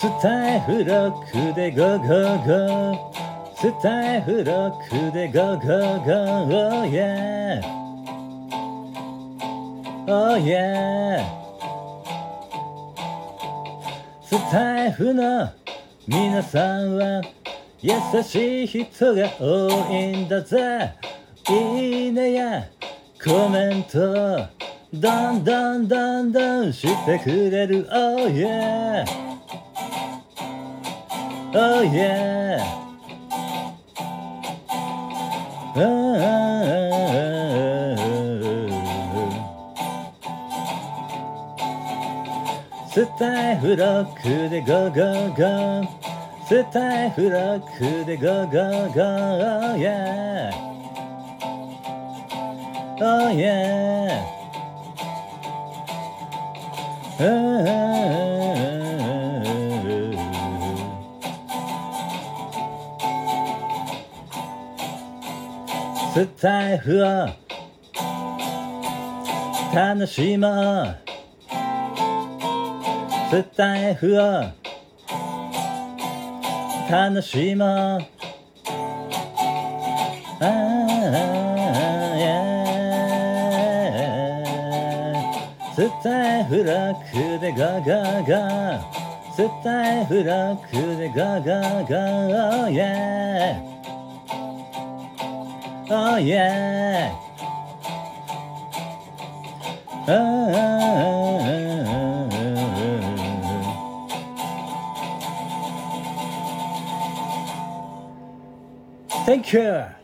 スタエフロックで Go go go。スタエフロックで Go go go。Oh yeah Oh yeah スタエフの皆さんは優しい人が多いんだぜ。いいねやコメント。どんどんどんどんしてくれる。Oh yeah Oh yeah スタイフロックでゴーゴーゴースタイフロックでゴーゴーゴー Oh yeah Oh yeah スタイフを楽しもうスタイフを楽しもうああスタイフロックでゴーゴーゴースタイフロックでゴーゴーゴー Oh yeah. Oh Thank you